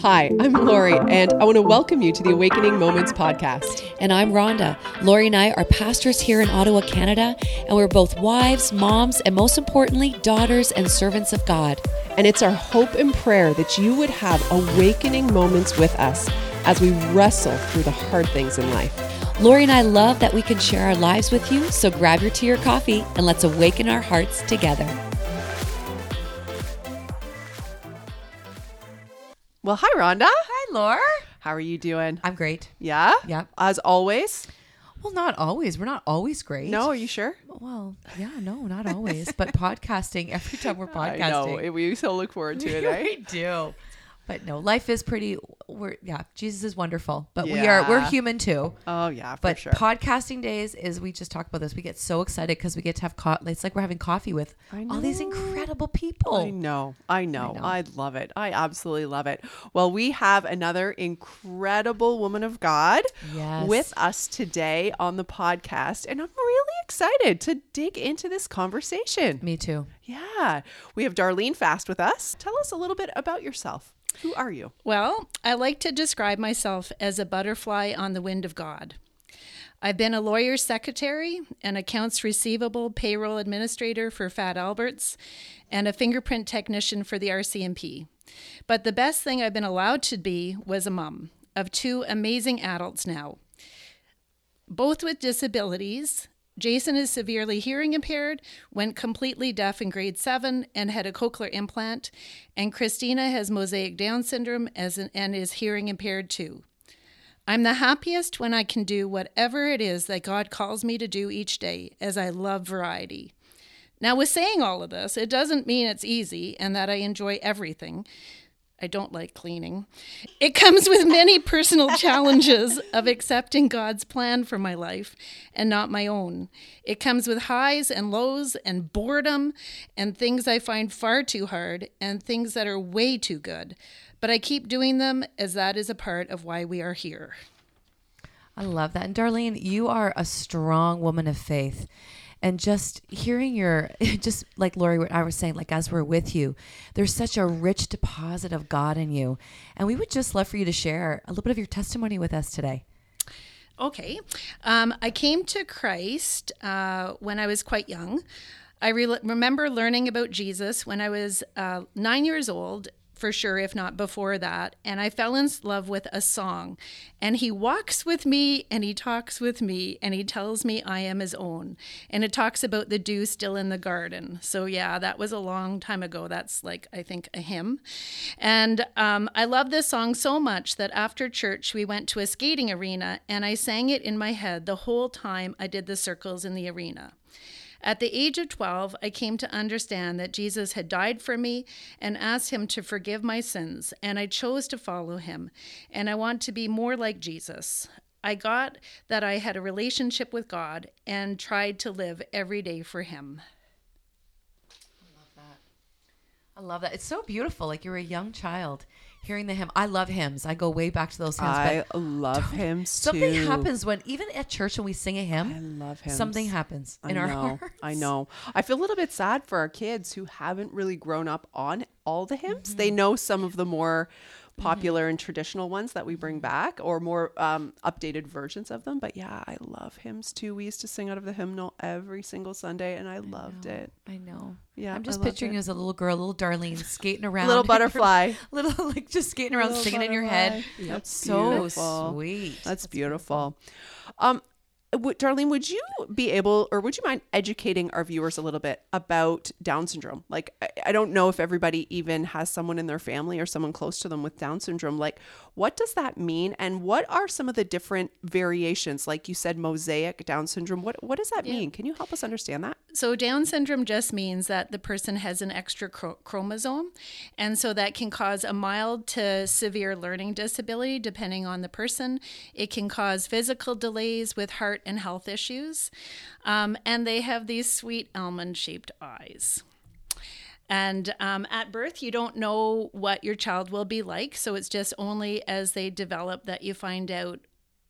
Hi, I'm Lori, and I want to welcome you to the Awakening Moments podcast. And I'm Rhonda. Lori and I are pastors here in Ottawa, Canada, and we're both wives, moms, and most importantly, daughters and servants of God. And it's our hope and prayer that you would have awakening moments with us as we wrestle through the hard things in life. Lori and I love that we can share our lives with you, so grab your tea or coffee and let's awaken our hearts together. Well, hi, Rhonda. Hi, Laura. How are you doing? I'm great. Yeah? Yep. As always? Well, not always. We're not always great. No, are you sure? Well, yeah, no, not always. but podcasting, every time we're podcasting. I know. We so look forward to it, eh? we do. But no, life is pretty. We're yeah, Jesus is wonderful, but we Yeah. are we're human too. Oh, yeah, for But sure. podcasting days is we just talk about this. We get so excited because we get to have co- it's like we're having coffee with I all these incredible people. I know. I know. know. I love it. I absolutely love it. Well, we have another incredible woman of God Yes. with us today on the podcast, and I'm really excited to dig into this conversation. Me too. Yeah. We have Darlene Fast with us. Tell us a little bit about yourself. Who are you? Well, I like to describe myself as a butterfly on the wind of God. I've been a lawyer's secretary, an accounts receivable payroll administrator for Fat Alberts, and a fingerprint technician for the RCMP. But the best thing I've been allowed to be was a mom of two amazing adults now, both with disabilities. Jason is severely hearing impaired, went completely deaf in grade seven, and had a cochlear implant. And Christina has mosaic Down syndrome an, and is hearing impaired too. I'm the happiest when I can do whatever it is that God calls me to do each day, as I love variety. Now, with saying all of this, it doesn't mean it's easy and that I enjoy everything. I don't like cleaning. It comes with many personal challenges of accepting God's plan for my life and not my own. It comes with highs and lows and boredom and things I find far too hard and things that are way too good. But I keep doing them as that is a part of why we are here. I love that. And Darlene, you are a strong woman of faith. And just hearing your, just like Lori, what I was saying, like as we're with you, there's such a rich deposit of God in you. And we would just love for you to share a little bit of your testimony with us today. Okay. Um, I came to Christ uh, when I was quite young. I re- remember learning about Jesus when I was uh, nine years old, for sure, if not before that. And I fell in love with a song. And he walks with me and he talks with me and he tells me I am his own. And it talks about the dew still in the garden. So, yeah, that was a long time ago. That's like, I think, a hymn. And um, I love this song so much that after church, we went to a skating arena and I sang it in my head the whole time I did the circles in the arena. At the age of 12, I came to understand that Jesus had died for me and asked him to forgive my sins, and I chose to follow him. And I want to be more like Jesus. I got that I had a relationship with God and tried to live every day for him. I love that. I love that. It's so beautiful. Like you're a young child hearing the hymn. I love hymns. I go way back to those hymns. I love hymns something too. happens when, even at church, when we sing a hymn, I love hymns. something happens in I our know, hearts. I know. I feel a little bit sad for our kids who haven't really grown up on all the hymns. They mm-hmm. know some of the more popular and traditional ones that we bring back or more um, updated versions of them. But yeah, I love hymns too. We used to sing out of the hymnal every single Sunday and I loved it. I know. Yeah, I'm just picturing you as a little girl, little Darlene, skating around. Little butterfly. little, like just skating around, Little singing in your head. butterfly. Yep, So beautiful. sweet. That's, beautiful. Um, w- Darlene, would you be able, or would you mind educating our viewers a little bit about Down syndrome? Like, I, I don't know if everybody even has someone in their family or someone close to them with Down syndrome. Like, what does that mean, and what are some of the different variations? Like you said, mosaic Down syndrome. What what does that mean? Can you help us understand that? So, Down syndrome just means that the person has an extra chro- chromosome. And so that can cause a mild to severe learning disability, depending on the person. It can cause physical delays with heart and health issues. Um, and they have these sweet almond shaped eyes. And um, at birth, you don't know what your child will be like. So it's just only as they develop that you find out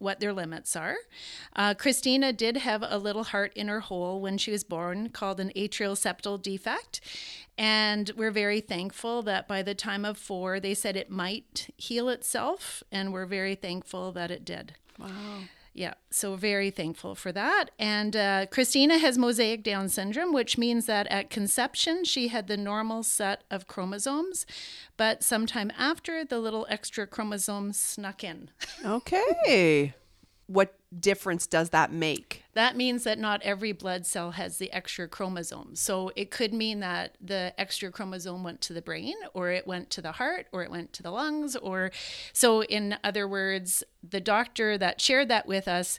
what their limits are. Uh, Christina did have a little heart in her hole when she was born called an atrial septal defect. And we're very thankful that by the time of four, they said it might heal itself. And we're very thankful that it did. Wow. Yeah, so very thankful for that. And uh, Christina has mosaic Down syndrome, which means that at conception she had the normal set of chromosomes, but sometime after the little extra chromosomes snuck in. Okay. What difference does that make? That means that not every blood cell has the extra chromosome. So it could mean that the extra chromosome went to the brain, or it went to the heart, or it went to the lungs, or so, in other words, the doctor that shared that with us,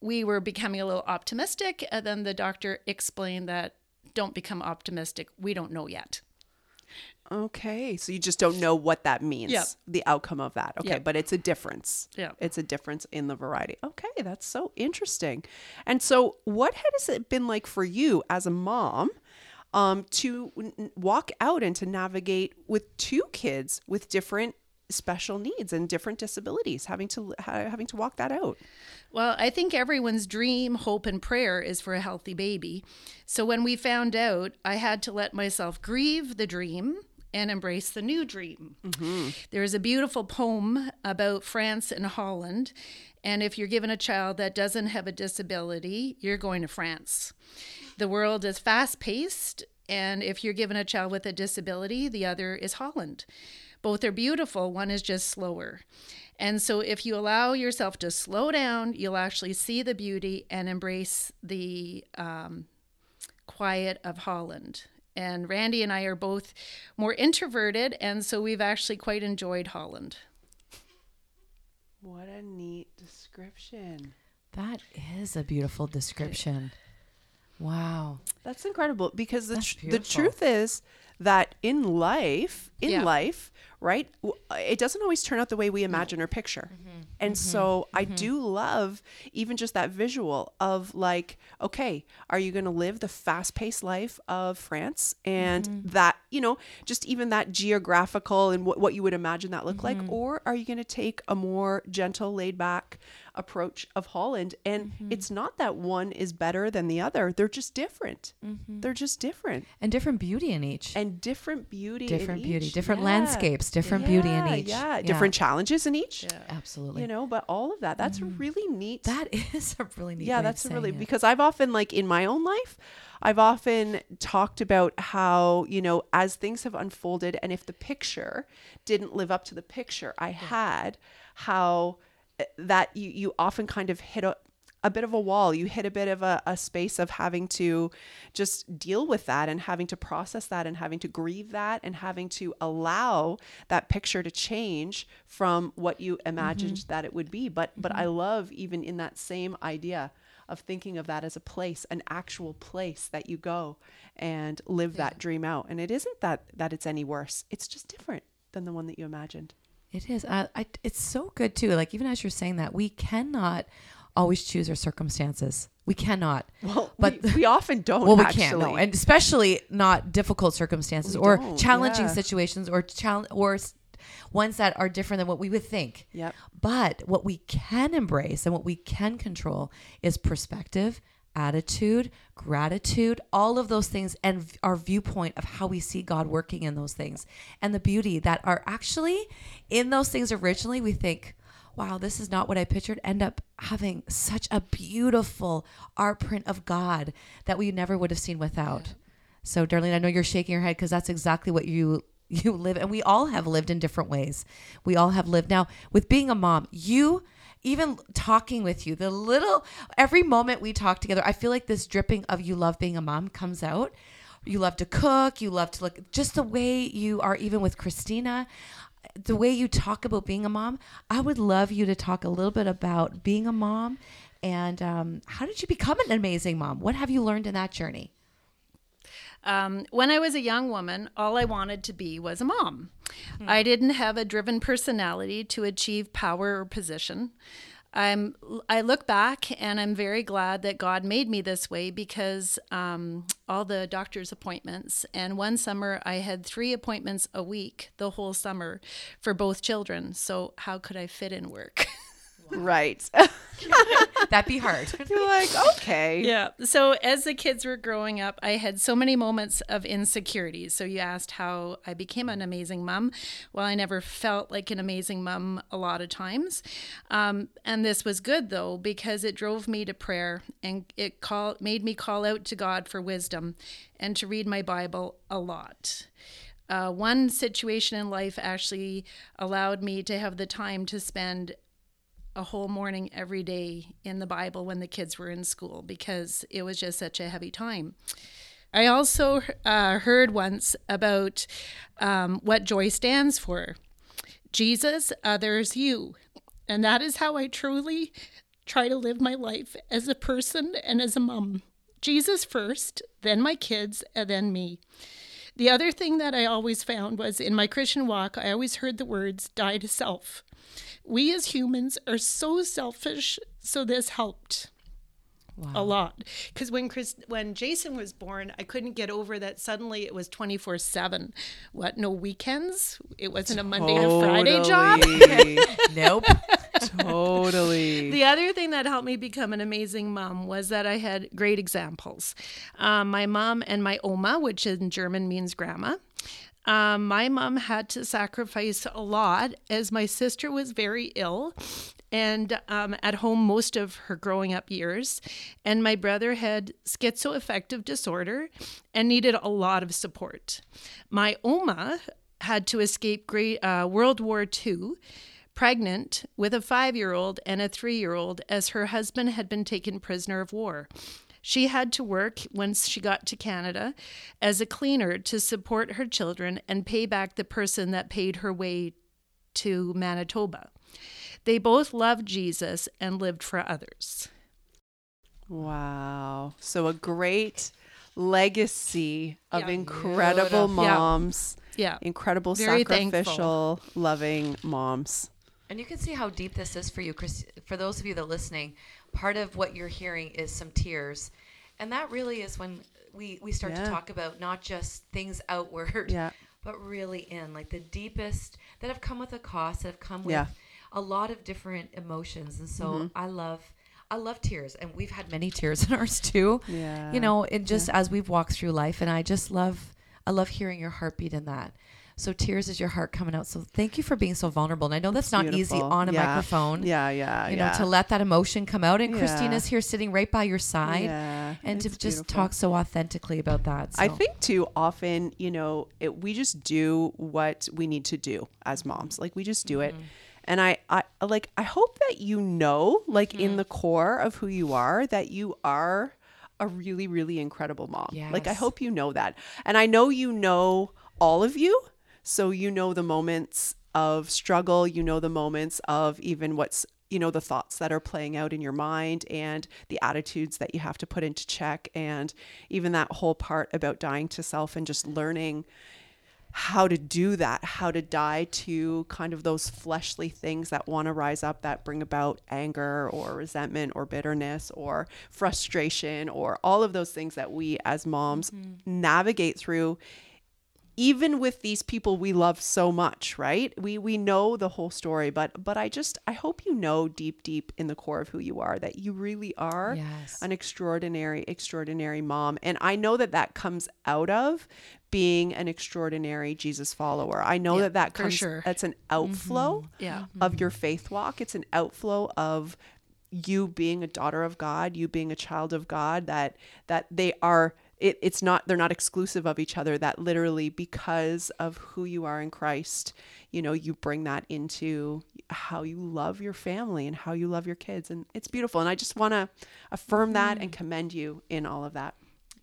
we were becoming a little optimistic. And then the doctor explained that don't become optimistic. We don't know yet. Okay. So you just don't know what that means, Yep. the outcome of that. Okay. Yep. But it's a difference. Yeah. It's a difference in the variety. Okay. That's so interesting. And so, what has it been like for you as a mom? Um, to n- walk out and to navigate with two kids with different special needs and different disabilities, having to ha- having to walk that out. Well, I think everyone's dream, hope, and prayer is for a healthy baby. So when we found out, I had to let myself grieve the dream and embrace the new dream. There is a beautiful poem about France and Holland. And if you're given a child that doesn't have a disability, you're going to France. The world is fast paced. And if you're given a child with a disability, the other is Holland. Both are beautiful, one is just slower. And so, if you allow yourself to slow down, you'll actually see the beauty and embrace the um, quiet of Holland. And Randy and I are both more introverted, and so we've actually quite enjoyed Holland. What a neat description. That is a beautiful description. Wow. That's incredible because the, tr- the truth is that in life, in Yeah. life, right, uh, it doesn't always turn out the way we imagine or picture. Mm-hmm. Mm-hmm. And so I mm-hmm. do love even just that visual of like, okay, are you going to live the fast paced life of France and that, you know, just even that geographical and what, what you would imagine that look like? Or are you going to take a more gentle, laid back approach of Holland? And it's not that one is better than the other, they're just different. They're just different And different beauty in each. and different beauty in different beauty, each. different Yeah. landscapes, different beauty in each. yeah different challenges in each Absolutely. you know but all of that that's really neat that is a really neat. yeah that's really it. because i've often like in my own life i've often talked about how you know as things have unfolded and if the picture didn't live up to the picture i had how uh, that you you often kind of hit a a bit of a wall. You hit a bit of a, a space of having to just deal with that and having to process that and having to grieve that and having to allow that picture to change from what you imagined mm-hmm. that it would be. But but mm-hmm. i love even in that same idea of thinking of that as a place an actual place that you go and live that dream out. And it isn't that that it's any worse. It's just different than the one that you imagined. It is. I, I, it's so good too. Like even as you're saying that, we cannot always choose our circumstances. We cannot. well But- we, we often don't well, we actually. can't. No, and especially not difficult circumstances We or challenging yeah. situations or challenge or ones that are different than what we would think. Yep. But what we can embrace and what we can control is perspective, attitude, gratitude, all of those things, and our viewpoint of how we see God working in those things, and the beauty that are actually in those things. Originally, we think. Wow, this is not what I pictured. End up having such a beautiful art print of God that we never would have seen without. So, Darlene, I know you're shaking your head because that's exactly what you you live, and we all have lived in different ways. We all have lived. Now, with being a mom, you even talking with you, the little every moment we talk together, I feel like this dripping of you love being a mom comes out. You love to cook. You love to look. Just the way you are, even with Christina, the way you talk about being a mom. I would love you to talk a little bit about being a mom and um, how did you become an amazing mom? What have you learned in that journey? Um, when I was a young woman, all I wanted to be was a mom. I didn't have a driven personality to achieve power or position. I'm, I look back and I'm very glad that God made me this way because um, all the doctor's appointments. And one summer I had three appointments a week the whole summer for both children. So, how could I fit in work? Right. That'd be hard. You're like, okay. Yeah. So as the kids were growing up, I had so many moments of insecurity. So you asked how I became an amazing mom. Well, I never felt like an amazing mom a lot of times. Um, and this was good though, because it drove me to prayer and it call, made me call out to God for wisdom and to read my Bible a lot. Uh, one situation in life actually allowed me to have the time to spend a whole morning every day in the Bible when the kids were in school because it was just such a heavy time. I also uh, heard once about um, what joy stands for Jesus, others, you. And that is how I truly try to live my life as a person and as a mom. Jesus first, then my kids, and then me. The other thing that I always found was in my Christian walk, I always heard the words die to self. We as humans are so selfish, so this helped. A lot, because when Chris, when Jason was born, I couldn't get over that. Suddenly, it was twenty four seven. What? No weekends. It wasn't a Monday to Friday job. Nope. totally. The other thing that helped me become an amazing mom was that I had great examples. Um, my mom and my Oma, which in German means grandma. Um, my mom had to sacrifice a lot as my sister was very ill and um, at home most of her growing up years. And my brother had schizoaffective disorder and needed a lot of support. My Oma had to escape great, uh, World War II pregnant with a five year old and a three year old as her husband had been taken prisoner of war. She had to work once she got to Canada as a cleaner to support her children and pay back the person that paid her way to Manitoba. They both loved Jesus and lived for others. Wow. So a great legacy of Yeah. incredible Beautiful. Moms, Yeah. incredible Very sacrificial, loving moms. And you can see how deep this is for you, Chris. For those of you that are listening, part of what you're hearing is some tears, and that really is when we we start Yeah. to talk about not just things outward, Yeah. but really in like the deepest that have come with a cost, that have come with Yeah. a lot of different emotions. And so Mm-hmm. I love. I love tears, and we've had many tears in ours too. Yeah. You know, and just as we've walked through life, and I just love, I love hearing your heartbeat in that. So tears is your heart coming out. So thank you for being so vulnerable. And I know that's not easy on a Yeah. microphone. Yeah, yeah, You yeah. know, to let that emotion come out. And Yeah. Christina's here sitting right by your side. And to just beautiful. talk so authentically about that. I think too often, you know, it, we just do what we need to do as moms. Like we just do it. Mm-hmm. And I, I like I hope that you know, like Mm-hmm. in the core of who you are, that you are a really, really incredible mom. Like I hope you know that. And I know you know all of you. So you know the moments of struggle, you know the moments of even what's you know the thoughts that are playing out in your mind and the attitudes that you have to put into check and even that whole part about dying to self and just learning how to do that, how to die to kind of those fleshly things that want to rise up that bring about anger or resentment or bitterness or frustration or all of those things that we as moms mm-hmm. navigate through even with these people we love so much right we we know the whole story but but i just i hope you know deep deep in the core of who you are that you really are Yes. an extraordinary extraordinary mom and i know that that comes out of being an extraordinary jesus follower i know Yeah, that that comes sure. that's an mm-hmm. outflow Yeah. of your mm-hmm. faith walk it's an outflow of you being a daughter of god you being a child of god that that they are it, it's not they're not exclusive of each other that literally because of who you are in christ you know you bring that into how you love your family and how you love your kids and it's beautiful and i just want to affirm that and mm. commend you in all of that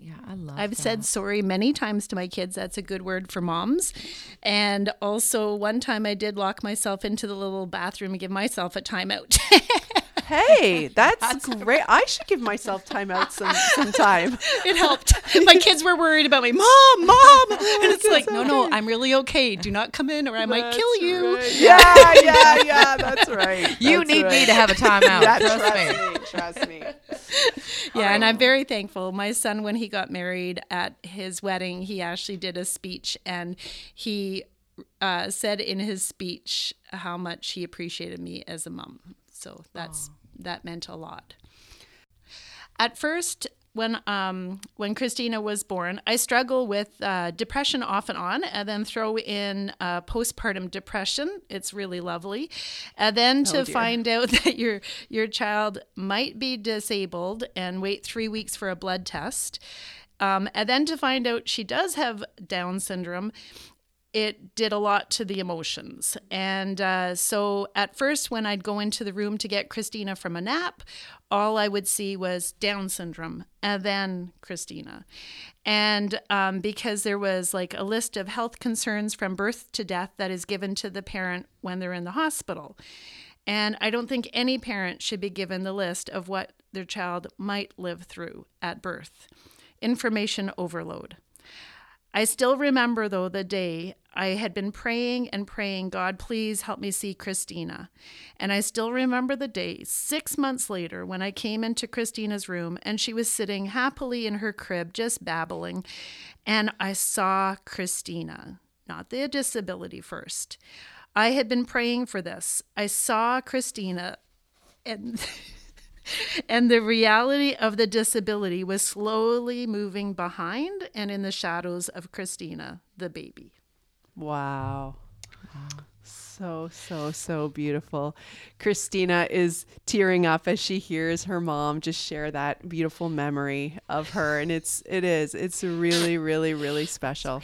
yeah, I love. I've that. said sorry many times to my kids. That's a good word for moms. And also, one time I did lock myself into the little bathroom and give myself a timeout. hey that's great i should give myself time out some time. it helped. My kids were worried about me, mom, mom, and it's like, no, no, I'm really okay. Do not come in, or I might kill you. right. yeah yeah yeah that's right You That's need me to have a timeout. yeah, trust me. trust me. Trust me. Yeah, and I'm very thankful. My son, when he got married at his wedding, he actually did a speech, and he uh, said in his speech how much he appreciated me as a mom. So that's that meant a lot. At first, when um, when Christina was born, I struggle with uh, depression off and on, and then throw in uh, postpartum depression. It's really lovely, and then to dear. find out that your your child might be disabled, and wait three weeks for a blood test, um, and then to find out she does have Down syndrome. It did a lot to the emotions. And uh, so at first, when I'd go into the room to get Christina from a nap, all I would see was Down syndrome and then Christina. And um, because there was like a list of health concerns from birth to death that is given to the parent when they're in the hospital. And I don't think any parent should be given the list of what their child might live through at birth. Information overload. I still remember, though, the day I had been praying and praying, God, please help me see Christina. And I still remember the day, six months later, when I came into Christina's room and she was sitting happily in her crib, just babbling. And I saw Christina, not the disability first. I had been praying for this. I saw Christina and. and the reality of the disability was slowly moving behind and in the shadows of Christina, the baby. Wow. So, so, so beautiful. Christina is tearing up as she hears her mom just share that beautiful memory of her. And it's, it is, it's really, really, really special.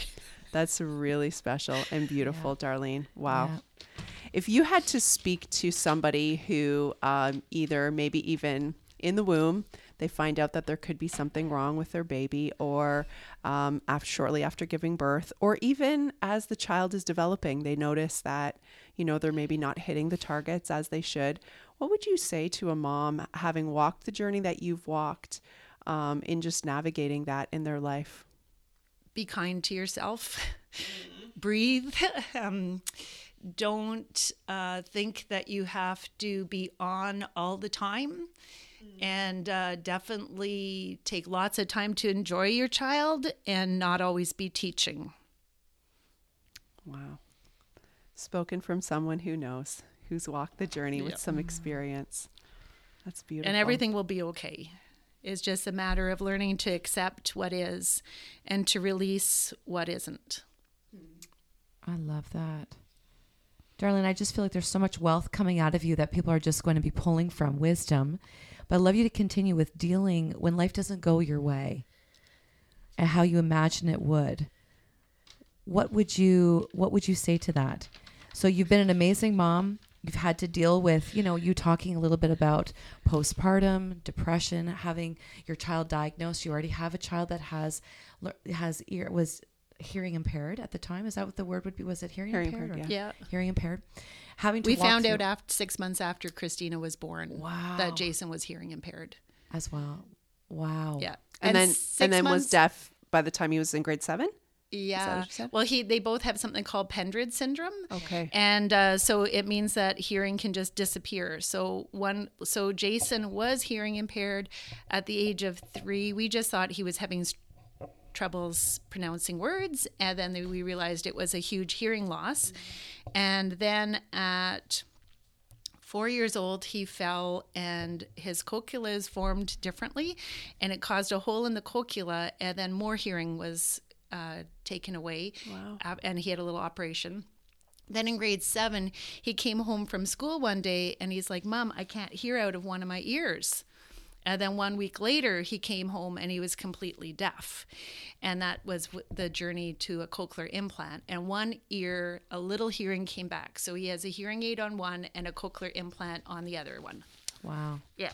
That's really special and beautiful, Darlene. Wow. Yeah. If you had to speak to somebody who um, either maybe even in the womb, they find out that there could be something wrong with their baby, or um, after, shortly after giving birth, or even as the child is developing, they notice that you know they're maybe not hitting the targets as they should. What would you say to a mom having walked the journey that you've walked um, in just navigating that in their life? Be kind to yourself, breathe. Um, don't uh, think that you have to be on all the time. And uh, definitely take lots of time to enjoy your child and not always be teaching. Wow. Spoken from someone who knows, who's walked the journey with Yeah. some experience. That's beautiful. and everything will be okay. It's just a matter of learning to accept what is and to release what isn't. I love that. Darling, I just feel like there's so much wealth coming out of you that people are just going to be pulling from wisdom. But I'd love you to continue with dealing when life doesn't go your way and how you imagine it would. What would you what would you say to that? So you've been an amazing mom. You've had to deal with, you know, you talking a little bit about postpartum, depression, having your child diagnosed. You already have a child that has has ear was hearing impaired at the time. Is that what the word would be? Was it hearing, Hearing impaired? impaired, or- Yeah. Hearing impaired. Having to We found through- out after six months after Christina was born Wow. that Jason was hearing impaired. as well. Wow. Yeah. and, then and then was deaf by the time he was in grade seven. Yeah. what you said? Well, he they both have something called Pendred syndrome. Okay. And uh, so it means that hearing can just disappear. So one, so Jason was hearing impaired at the age of three. We just thought he was having s- troubles pronouncing words, and then we realized it was a huge hearing loss. And then at four years old, he fell and his cochleas formed differently, and it caused a hole in the cochlea, and then more hearing was uh, taken away. Wow. Uh, and he had a little operation. Then in grade seven, he came home from school one day and he's like, Mom, I can't hear out of one of my ears. And then one week later, he came home and he was completely deaf. And that was the journey to a cochlear implant. And one ear, a little hearing came back. So he has a hearing aid on one and a cochlear implant on the other one. Wow. Yeah.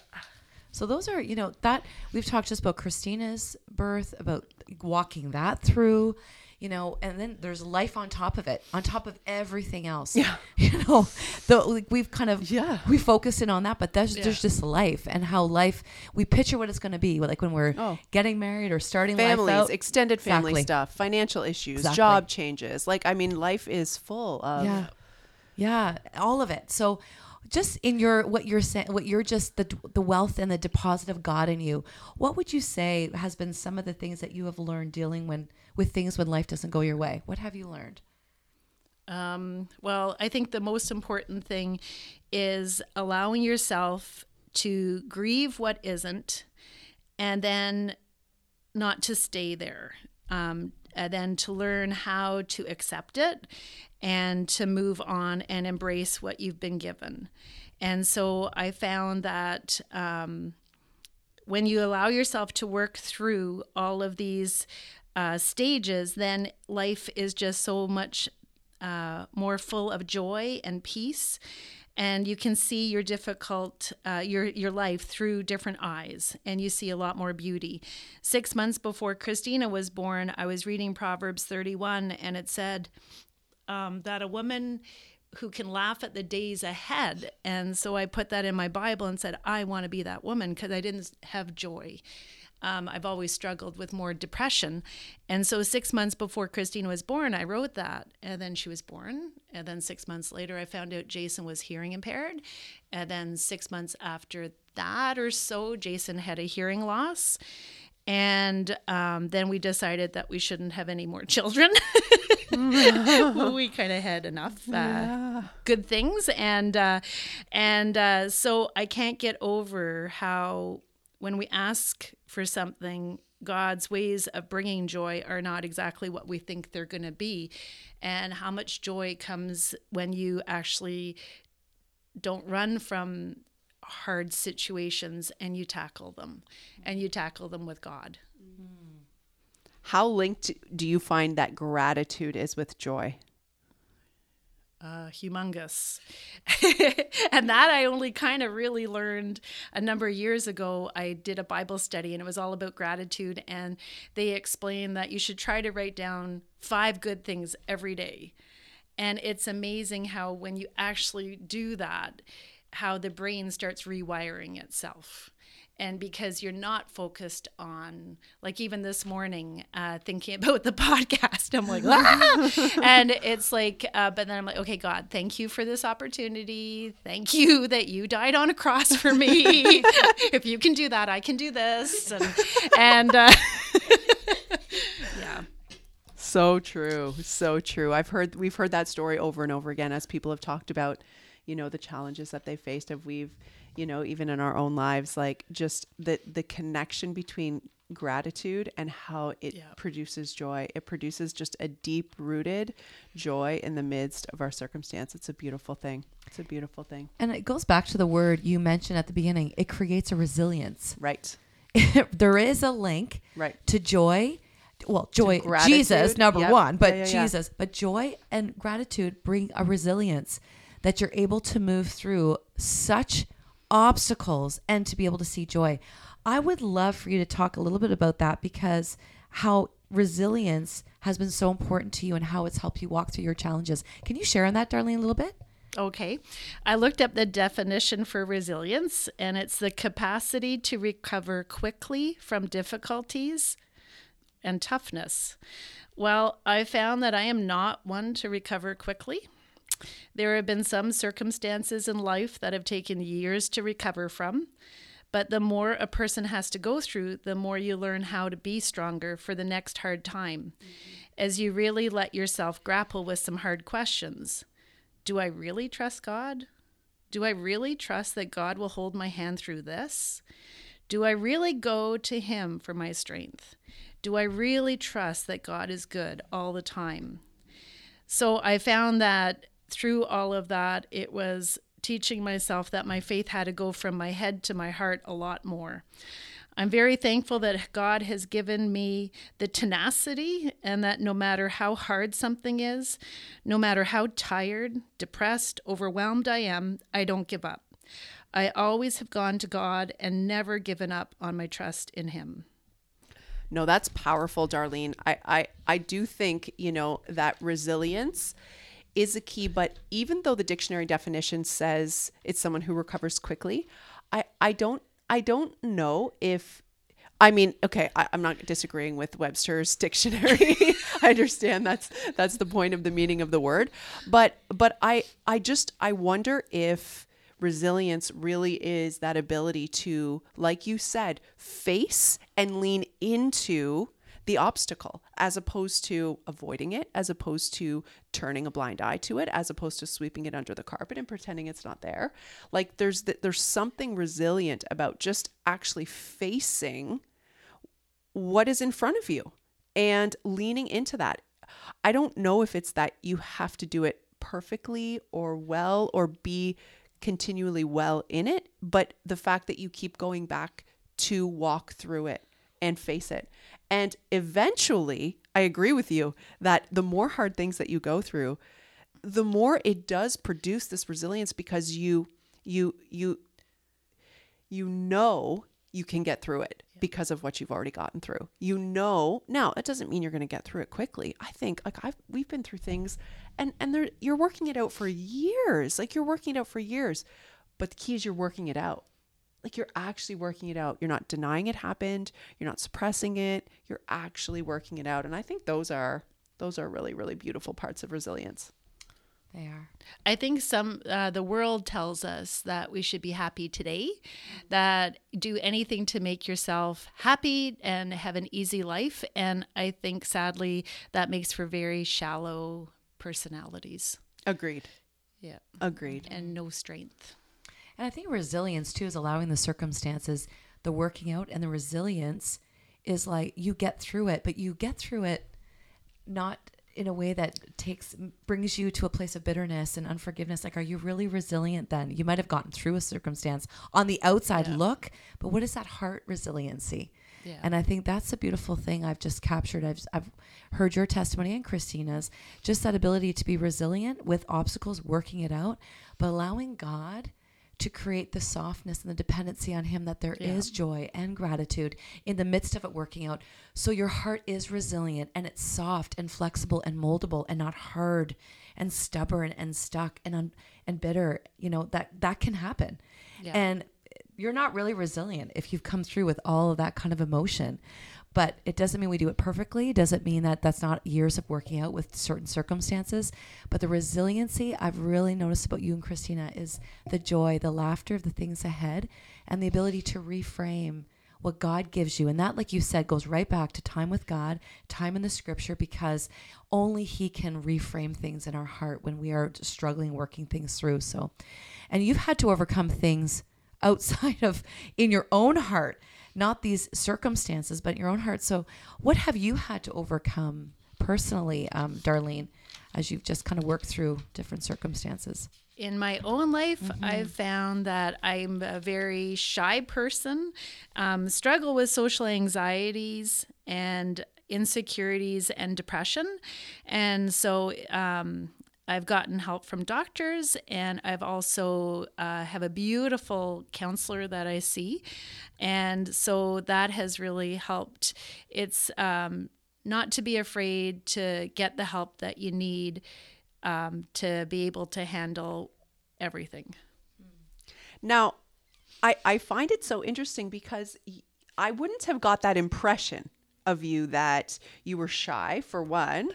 So those are, you know, that we've talked just about Christina's birth, about walking that through, you know, and then there's life on top of it, on top of everything else. Yeah. You know, the, like we've kind of, Yeah. we focus in on that, but there's, Yeah. there's just life and how life, we picture what it's going to be, like when we're Oh. getting married or starting life Families, out. extended family Exactly. stuff, financial issues, Exactly. job changes. Like I mean, life is full of yeah yeah all of it so just in your what you're saying what you're just the the wealth and the deposit of god in you what would you say has been some of the things that you have learned dealing when with things when life doesn't go your way what have you learned Um, well, I think the most important thing is allowing yourself to grieve what isn't and then not to stay there. Um, and then to learn how to accept it and to move on and embrace what you've been given. And so I found that um, when you allow yourself to work through all of these uh, stages, then life is just so much uh, more full of joy and peace. And you can see your difficult uh, your your life through different eyes and you see a lot more beauty. Six months before christina was born i was reading proverbs 31 and it said um, that a woman who can laugh at the days ahead. And so i put that in my bible and said i want to be that woman because i didn't have joy um, I've always struggled with more depression. And so, six months before Christina was born, I wrote that. And then she was born. And then, six months later, I found out Jason was hearing impaired. And then, six months after that or so, Jason had a hearing loss. And um, then we decided that we shouldn't have any more children. we kind of had enough uh, yeah. good things, and uh, and uh, so I can't get over how when we ask for something, God's ways of bringing joy are not exactly what we think they're going to be. And how much joy comes when you actually don't run from hard situations and you tackle them and you tackle them with God. How linked do you find that gratitude is with joy? Uh, humongous. and that I only kind of really learned a number of years ago. I did a Bible study and it was all about gratitude. And they explained that you should try to write down five good things every day. And it's amazing how, when you actually do that, how the brain starts rewiring itself and because you're not focused on like even this morning uh, thinking about the podcast i'm like ah! and it's like uh, but then i'm like okay god thank you for this opportunity. Thank you that you died on a cross for me. If you can do that i can do this. And and uh, yeah. So true. So true. I've heard we've heard that story over and over again as people have talked about you know the challenges that they faced. Of we've you know, even in our own lives, like just the the connection between gratitude and how it yeah. produces joy. It produces just a deep rooted joy in the midst of our circumstance. It's a beautiful thing. It's a beautiful thing. And it goes back to the word you mentioned at the beginning. It creates a resilience. Right. there is a link right to joy well joy jesus number yep. one but yeah, yeah, jesus but joy and gratitude bring a resilience that you're able to move through such obstacles and to be able to see joy. I would love for you to talk a little bit about that because how resilience has been so important to you and how it's helped you walk through your challenges. Can you share on that, Darlene, a little bit? Okay. I looked up the definition for resilience, and it's the capacity to recover quickly from difficulties and toughness. Well, I found that I am not one to recover quickly. There have been some circumstances in life that have taken years to recover from, but the more a person has to go through, the more you learn how to be stronger for the next hard time. Mm-hmm. As you really let yourself grapple with some hard questions Do I really trust God? Do I really trust that God will hold my hand through this? Do I really go to Him for my strength? Do I really trust that God is good all the time? So I found that through all of that, it was teaching myself that my faith had to go from my head to my heart a lot more. I'm very thankful that God has given me the tenacity and that no matter how hard something is, no matter how tired, depressed, overwhelmed I am, I don't give up. I always have gone to God and never given up on my trust in Him. No, that's powerful, Darlene. I, I, I do think, you know, that resilience is a key. But even though the dictionary definition says it's someone who recovers quickly, I, I don't I don't know if I mean, okay, I, am not disagreeing with Webster's dictionary. I understand that's that's the point of the meaning of the word, but but I I just I wonder if resilience really is that ability to, like you said, face and lean into the obstacle as opposed to avoiding it, as opposed to turning a blind eye to it, as opposed to sweeping it under the carpet and pretending it's not there. Like there's th- there's something resilient about just actually facing what is in front of you and leaning into that. I don't know if it's that you have to do it perfectly or well or be continually well in it, but the fact that you keep going back to walk through it and face it. And eventually, I agree with you that the more hard things that you go through, the more it does produce this resilience because you you you you know you can get through it because of what you've already gotten through. You know, now it doesn't mean you're going to get through it quickly. I think like I've we've been through things and and they're, you're working it out for years. Like you're working it out for years. But the key is you're working it out. Like you're actually working it out. You're not denying it happened. You're not suppressing it. You're actually working it out. And I think those are those are really really beautiful parts of resilience. They are. I think some uh, the world tells us that we should be happy today, that do anything to make yourself happy and have an easy life, and I think sadly that makes for very shallow personalities. Agreed. Yeah, Agreed. and no strength. And I think resilience too is allowing the circumstances, the working out, and the resilience is like you get through it, but you get through it not in a way that takes brings you to a place of bitterness and unforgiveness. Like are you really resilient then? You might have gotten through a circumstance on the outside look but what is that heart resiliency? Yeah. and i think that's a beautiful thing i've just captured. I've, I've heard your testimony and christina's just that ability to be resilient with obstacles working it out but allowing god to create the softness and the dependency on him that there is joy and gratitude in the midst of it working out. So your heart is resilient and it's soft and flexible and moldable and not hard and stubborn and stuck and un- and bitter. You know that that can happen. Yeah. and you're not really resilient if you've come through with all of that kind of emotion but it doesn't mean we do it perfectly. It doesn't mean that that's not years of working out with certain circumstances. But the resiliency i've really noticed about you and christina is the joy the laughter of the things ahead and the ability to reframe what god gives you. And that like you said goes right back to time with god time in the scripture because only he can reframe things in our heart when we are struggling working things through. So and you've had to overcome things outside of in your own heart not these circumstances but your own heart. So what have you had to overcome personally um, darlene as you've just kind of worked through different circumstances? In my own life, I've found that I'm a very shy person, um, struggle with social anxieties and insecurities and depression. And so um, I've gotten help from doctors, and I've also uh, have a beautiful counselor that I see, and so that has really helped. It's um, not to be afraid to get the help that you need um, to be able to handle everything. Now, I I find it so interesting because I wouldn't have got that impression of you that you were shy for one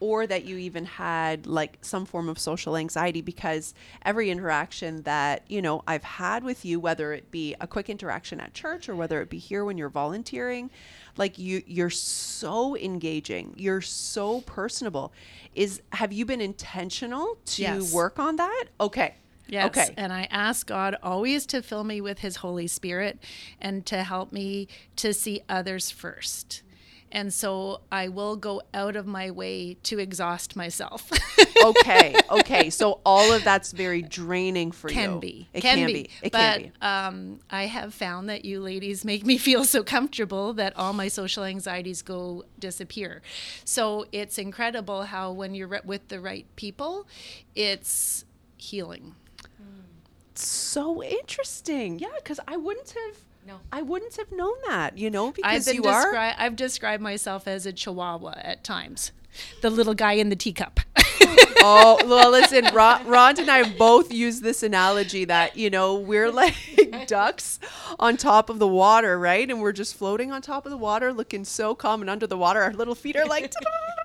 or that you even had like some form of social anxiety because every interaction that you know I've had with you whether it be a quick interaction at church or whether it be here when you're volunteering like you you're so engaging you're so personable is have you been intentional to Yes. work on that okay Yes. okay And I ask God always to fill me with His Holy Spirit and to help me to see others first. And so I will go out of my way to exhaust myself. okay, okay. So all of that's very draining for you. can be. It can, can, be. be. It but can be. Um, I have found that you ladies make me feel so comfortable that all my social anxieties go disappear. So it's incredible how when you're with the right people, it's healing. So interesting. Yeah, because I wouldn't have. No. I wouldn't have known that. You know, I've because been you are. I've described myself as a chihuahua at times, the little guy in the teacup. oh well, listen. Ron, Ron and I both use this analogy that you know we're like ducks on top of the water, right? And we're just floating on top of the water, looking so calm, and under the water, our little feet are like.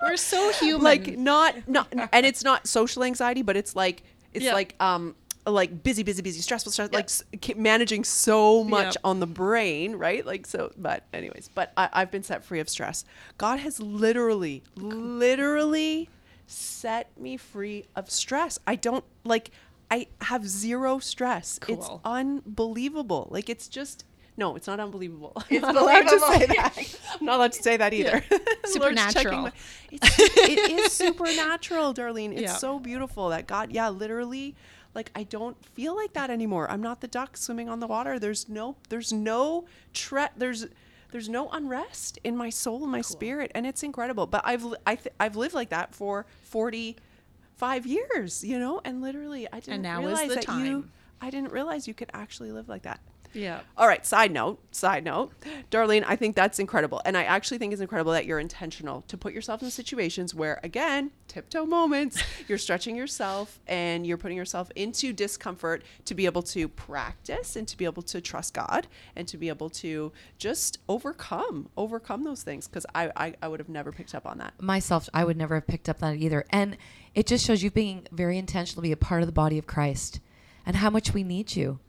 We're so human. like not not and it's not social anxiety but it's like it's Yeah. like um like busy, busy, busy, stressful, stress, like s- managing so much Yep. on the brain, right? Like so. But anyways, but I, I've been set free of stress. God has literally, literally set me free of stress. I don't like. I have zero stress. It's unbelievable. Like it's just. No, it's not unbelievable. I'm not allowed to say that. I'm not allowed to say that either. The Lord's checking Supernatural. my- it's, it is supernatural, Darlene. It's Yeah. so beautiful that God, yeah, literally, like I don't feel like that anymore. I'm not the duck swimming on the water. There's no, there's no tre- there's there's no unrest in my soul and my spirit, and it's incredible. But I've I th- I've lived like that for 45 years, you know, and literally I didn't and now is the that you. time. I didn't realize you could actually live like that. Yeah. All right, side note, side note. Darlene, I think that's incredible. And I actually think it's incredible that you're intentional to put yourself in situations where, again, tiptoe moments, you're stretching yourself and you're putting yourself into discomfort to be able to practice and to be able to trust God and to be able to just overcome, overcome those things. Because I, I, I would have never picked up on that. myself, I would never have picked up that either. And it just shows you being very intentional to be a part of the body of Christ and how much we need you.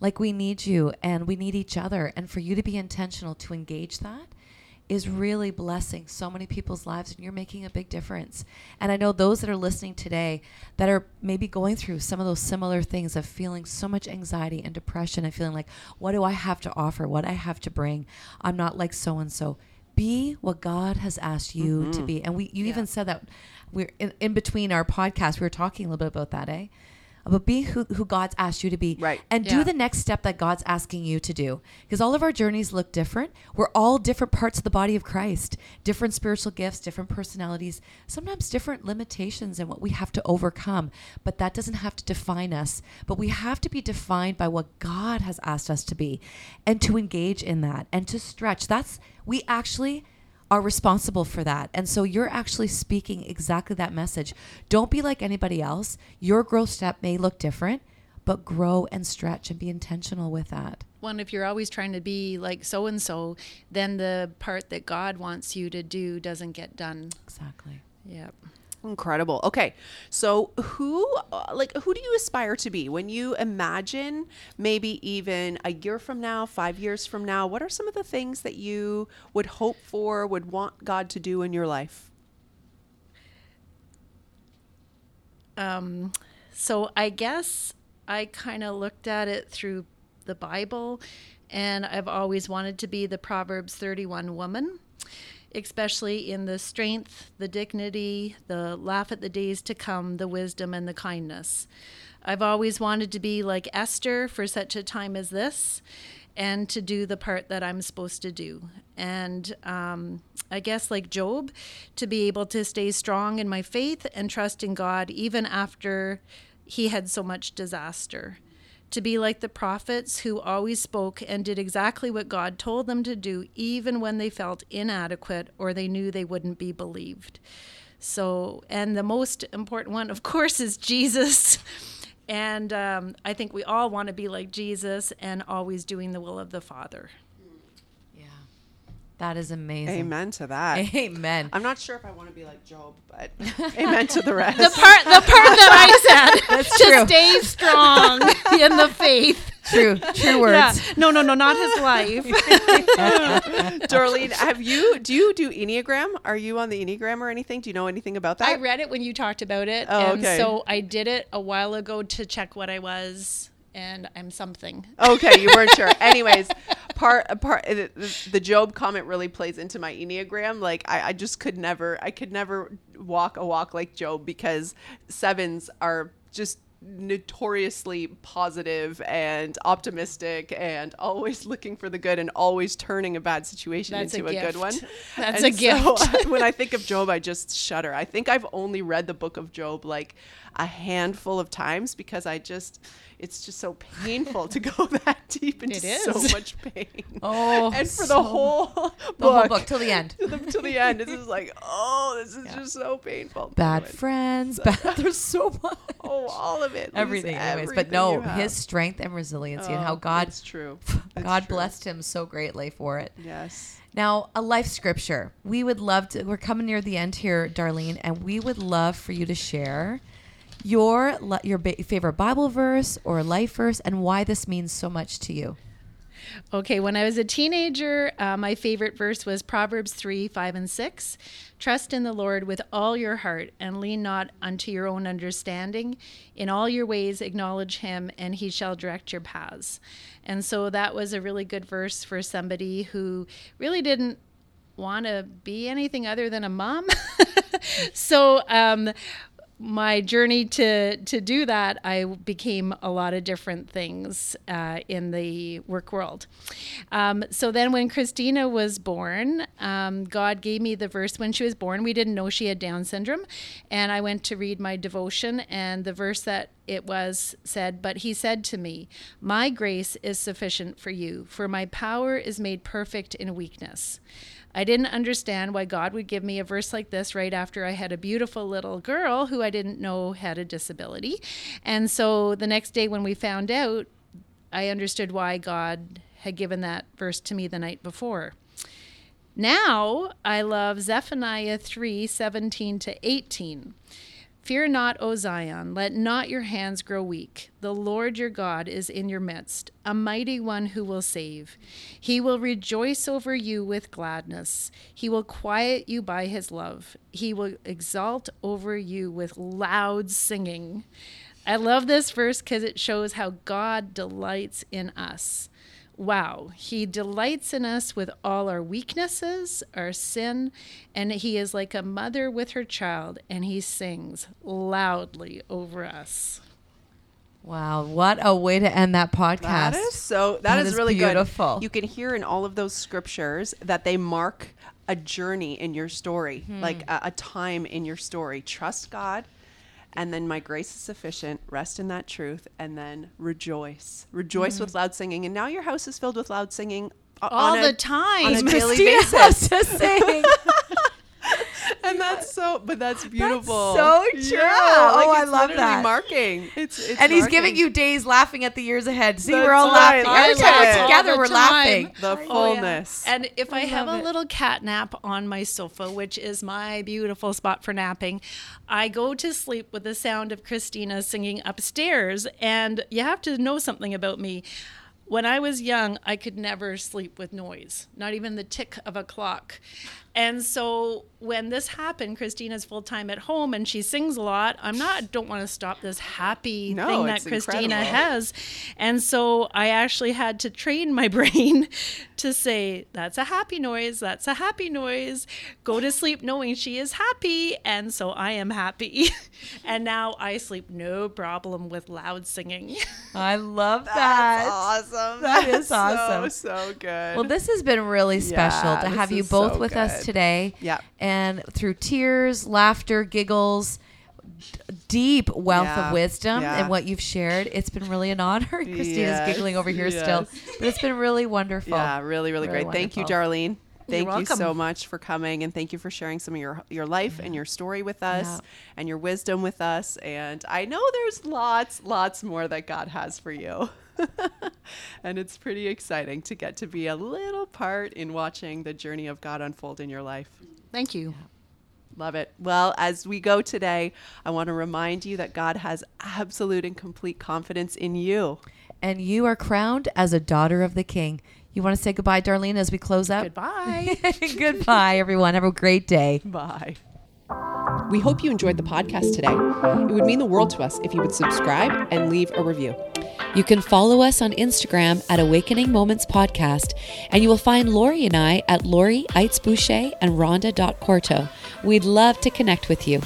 Like we need you and we need each other. And for you to be intentional to engage that is really blessing so many people's lives and you're making a big difference. And I know those that are listening today that are maybe going through some of those similar things of feeling so much anxiety and depression and feeling like, what do I have to offer? What I have to bring? I'm not like so and so. Be what God has asked you to be. And we you even said that we're in, in between our podcast, we were talking a little bit about that, eh? About be who, who God's asked you to be. Right. And do the next step that God's asking you to do. Because all of our journeys look different. We're all different parts of the body of Christ, different spiritual gifts, different personalities, sometimes different limitations and what we have to overcome. But that doesn't have to define us. But we have to be defined by what God has asked us to be and to engage in that and to stretch. That's, we actually are responsible for that. And so you're actually speaking exactly that message. Don't be like anybody else. Your growth step may look different, but grow and stretch and be intentional with that. One, if you're always trying to be like so and so, then the part that God wants you to do doesn't get done. Exactly. Yep. Incredible. Okay. So who uh, like who do you aspire to be when you imagine maybe even a year from now, 5 years from now? What are some of the things that you would hope for, would want God to do in your life? Um, so I guess I kind of looked at it through the Bible, and I've always wanted to be the Proverbs 31 woman, especially in the strength, the dignity, the laugh at the days to come, the wisdom, and the kindness. I've always wanted to be like Esther for such a time as this and to do the part that I'm supposed to do. And um, I guess, like Job, to be able to stay strong in my faith and trust in God even after he had so much disaster. To be like the prophets who always spoke and did exactly what God told them to do, even when they felt inadequate or they knew they wouldn't be believed. So, and the most important one, of course, is Jesus. And um, I think we all want to be like Jesus and always doing the will of the Father. Yeah. That is amazing. Amen to that. Amen. I'm not sure if I want to be like Job, but amen to the rest. The part, the part that I said, That's to true. stay strong in the faith. True. True words. Yeah. No, no, no, not his life. Darlene, have you do you do Enneagram? Are you on the Enneagram or anything? Do you know anything about that? I read it when you talked about it, Oh, and okay. so I did it a while ago to check what I was, and I'm something. Okay, you weren't sure. Anyways, part part the, Job comment really plays into my enneagram. Like I, I just could never, I could never walk a walk like Job because sevens are just notoriously positive and optimistic and always looking for the good and always turning a bad situation That's into a, good one. That's And a gift. so, uh, when I think of Job, I just shudder. I think I've only read the book of Job like a handful of times because I just it's just so painful to go that deep into It so much pain. Oh, and for so- the whole book, the whole book till the end. to the, to the end, it's just like, oh, this is just so painful. Bad friends. Bad. There's so much. Oh, all of it. Everything, anyways. But no, his strength and resiliency and oh, how Oh, God, It's true. It's God true. blessed him so greatly for it. Yes. Now, a life scripture. We would love to, we're coming near the end here, Darlene, and we would love for you to share your your favorite Bible verse or life verse and why this means so much to you. Okay, when I was a teenager, uh, my favorite verse was Proverbs 3 5 and 6. Trust in the Lord with all your heart and lean not unto your own understanding. In all your ways, acknowledge him, and he shall direct your paths. And so that was a really good verse for somebody who really didn't want to be anything other than a mom. so, um, my journey to to do that, I became a lot of different things uh, in the work world. Um, so then, when Christina was born, um, God gave me the verse when she was born. We didn't know she had Down syndrome, and I went to read my devotion, and the verse that it was said, But he said to me, My grace is sufficient for you, for my power is made perfect in weakness. I didn't understand why God would give me a verse like this right after I had a beautiful little girl who I didn't know had a disability. And so the next day when we found out, I understood why God had given that verse to me the night before. Now I love Zephaniah 3 17 to 18. Fear not, O Zion, let not your hands grow weak. The Lord your God is in your midst, a mighty one who will save. He will rejoice over you with gladness. He will quiet you by his love. He will exalt over you with loud singing. I love this verse because it shows how God delights in us wow, he delights in us with all our weaknesses, our sin, and he is like a mother with her child, and he sings loudly over us. Wow, what a way to end that podcast. That is so. That that is, is really beautiful. good. You can hear in all of those scriptures that they mark a journey in your story, Hmm. like a, a time in your story. Trust God, and then my grace is sufficient. Rest in that truth, and then rejoice. Rejoice with mm. loud singing. And now your house is filled with loud singing uh, All on a- the time. on a daily Christina basis. loves to sing. and that's so. But that's beautiful. so true. Yeah, Oh, I love that. Marking. It's, it's and he's giving you days laughing at the years ahead. See, That's we're all right. laughing. I Every time we're together, we're time. laughing. the Oh, yeah. fullness. And if I, have a it. little cat nap on my sofa, which is my beautiful spot for napping, I go to sleep with the sound of Christina singing upstairs. And you have to know something about me. When I was young, I could never sleep with noise, not even the tick of a clock. And so when this happened, Christina's full time at home and she sings a lot. I'm not don't want to stop this happy No, thing that Christina incredible. has. And so I actually had to train my brain to say, that's a happy noise, that's a happy noise. Go to sleep knowing she is happy. And so I am happy. and now I sleep no problem with loud singing. I love that. That's awesome. That's awesome. So, so good. Well, this has been really special Yeah, to have you both so with us good. Today. Yep. And through tears, laughter, giggles, d- deep wealth Yeah, of wisdom yeah. and what you've shared, it's been really an honor. Christina's Yes, giggling over here still, but it's been really wonderful. yeah, really, really, Really great. Thank you. Darlene. Thank you so much for coming and thank you for sharing some of your your life and your story with us Yeah. and your wisdom with us. And I know there's lots, lots more that God has for you. and it's pretty exciting to get to be a little part in watching the journey of God unfold in your life. Thank you. Love it. Well, as we go today, I want to remind you that God has absolute and complete confidence in you. And you are crowned as a daughter of the King. You want to say goodbye, Darlene, as we close up? Goodbye. goodbye, everyone. Have a great day. Bye. We hope you enjoyed the podcast today. It would mean the world to us if you would subscribe and leave a review. You can follow us on Instagram at Awakening Moments Podcast, and you will find Lori and I at Lori Eitz Boucher and Rhonda.Corto. We'd love to connect with you.